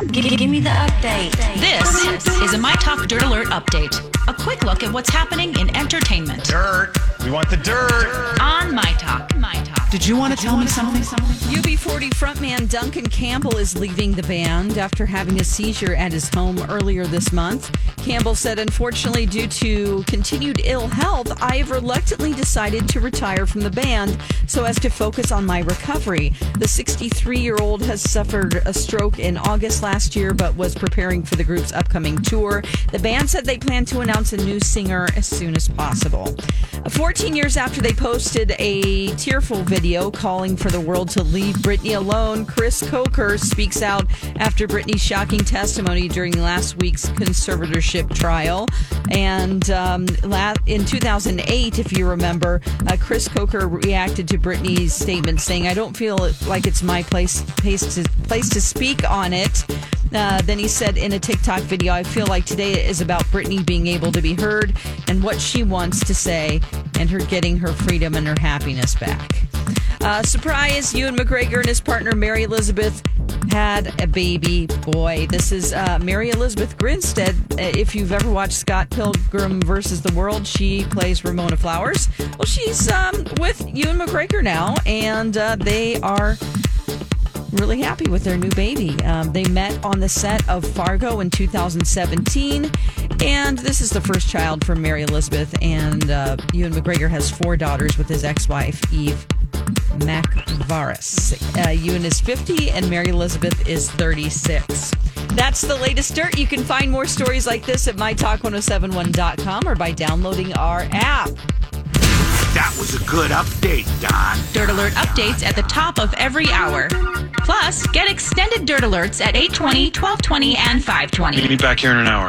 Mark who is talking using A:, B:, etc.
A: Give, give me the update.
B: This is a My Talk Dirt Alert update. A quick look at what's happening in entertainment.
C: Dirt. We want the dirt.
B: On My Talk. My Talk.
D: Did you want to tell me something?
E: UB40 frontman Duncan Campbell is leaving the band after having a seizure at his home earlier this month. Campbell said, Unfortunately, due to continued ill health, I have reluctantly decided to retire from the band so as to focus on my recovery. The 63 year old has suffered a stroke in August last year, but was preparing for the group's upcoming tour. The band said they plan to announce a new singer as soon as possible. 14 years after they posted a tearful video calling for the world to leave Britney alone, Chris Coker speaks out after Britney's shocking testimony during last week's conservatorship trial. And um, in 2008, if you remember, uh, Chris Coker reacted to Britney's statement saying, I don't feel like it's my place, place, to, place to speak on it. Uh, then he said in a TikTok video, I feel like today is about Britney being able to be heard and what she wants to say and her getting her freedom and her happiness back. Uh, surprise, Ewan McGregor and his partner Mary Elizabeth had a baby boy. This is uh, Mary Elizabeth Winstead. Uh, if you've ever watched Scott Pilgrim versus the World, she plays Ramona Flowers. Well, she's um, with Ewan McGregor now, and uh, they are really happy with their new baby. Um, they met on the set of Fargo in 2017, and this is the first child from Mary Elizabeth. And uh, Ewan McGregor has four daughters with his ex-wife Eve Mavrakis. Uh, Ewan is 50, and Mary Elizabeth is 36. That's the latest dirt. You can find more stories like this at mytalk1071.com or by downloading our app.
C: That was a good update, Don.
B: Dirt Alert updates at the top of every hour. Plus, get extended Dirt Alerts at 820, 1220, and 520.
F: Meet me back here in an hour.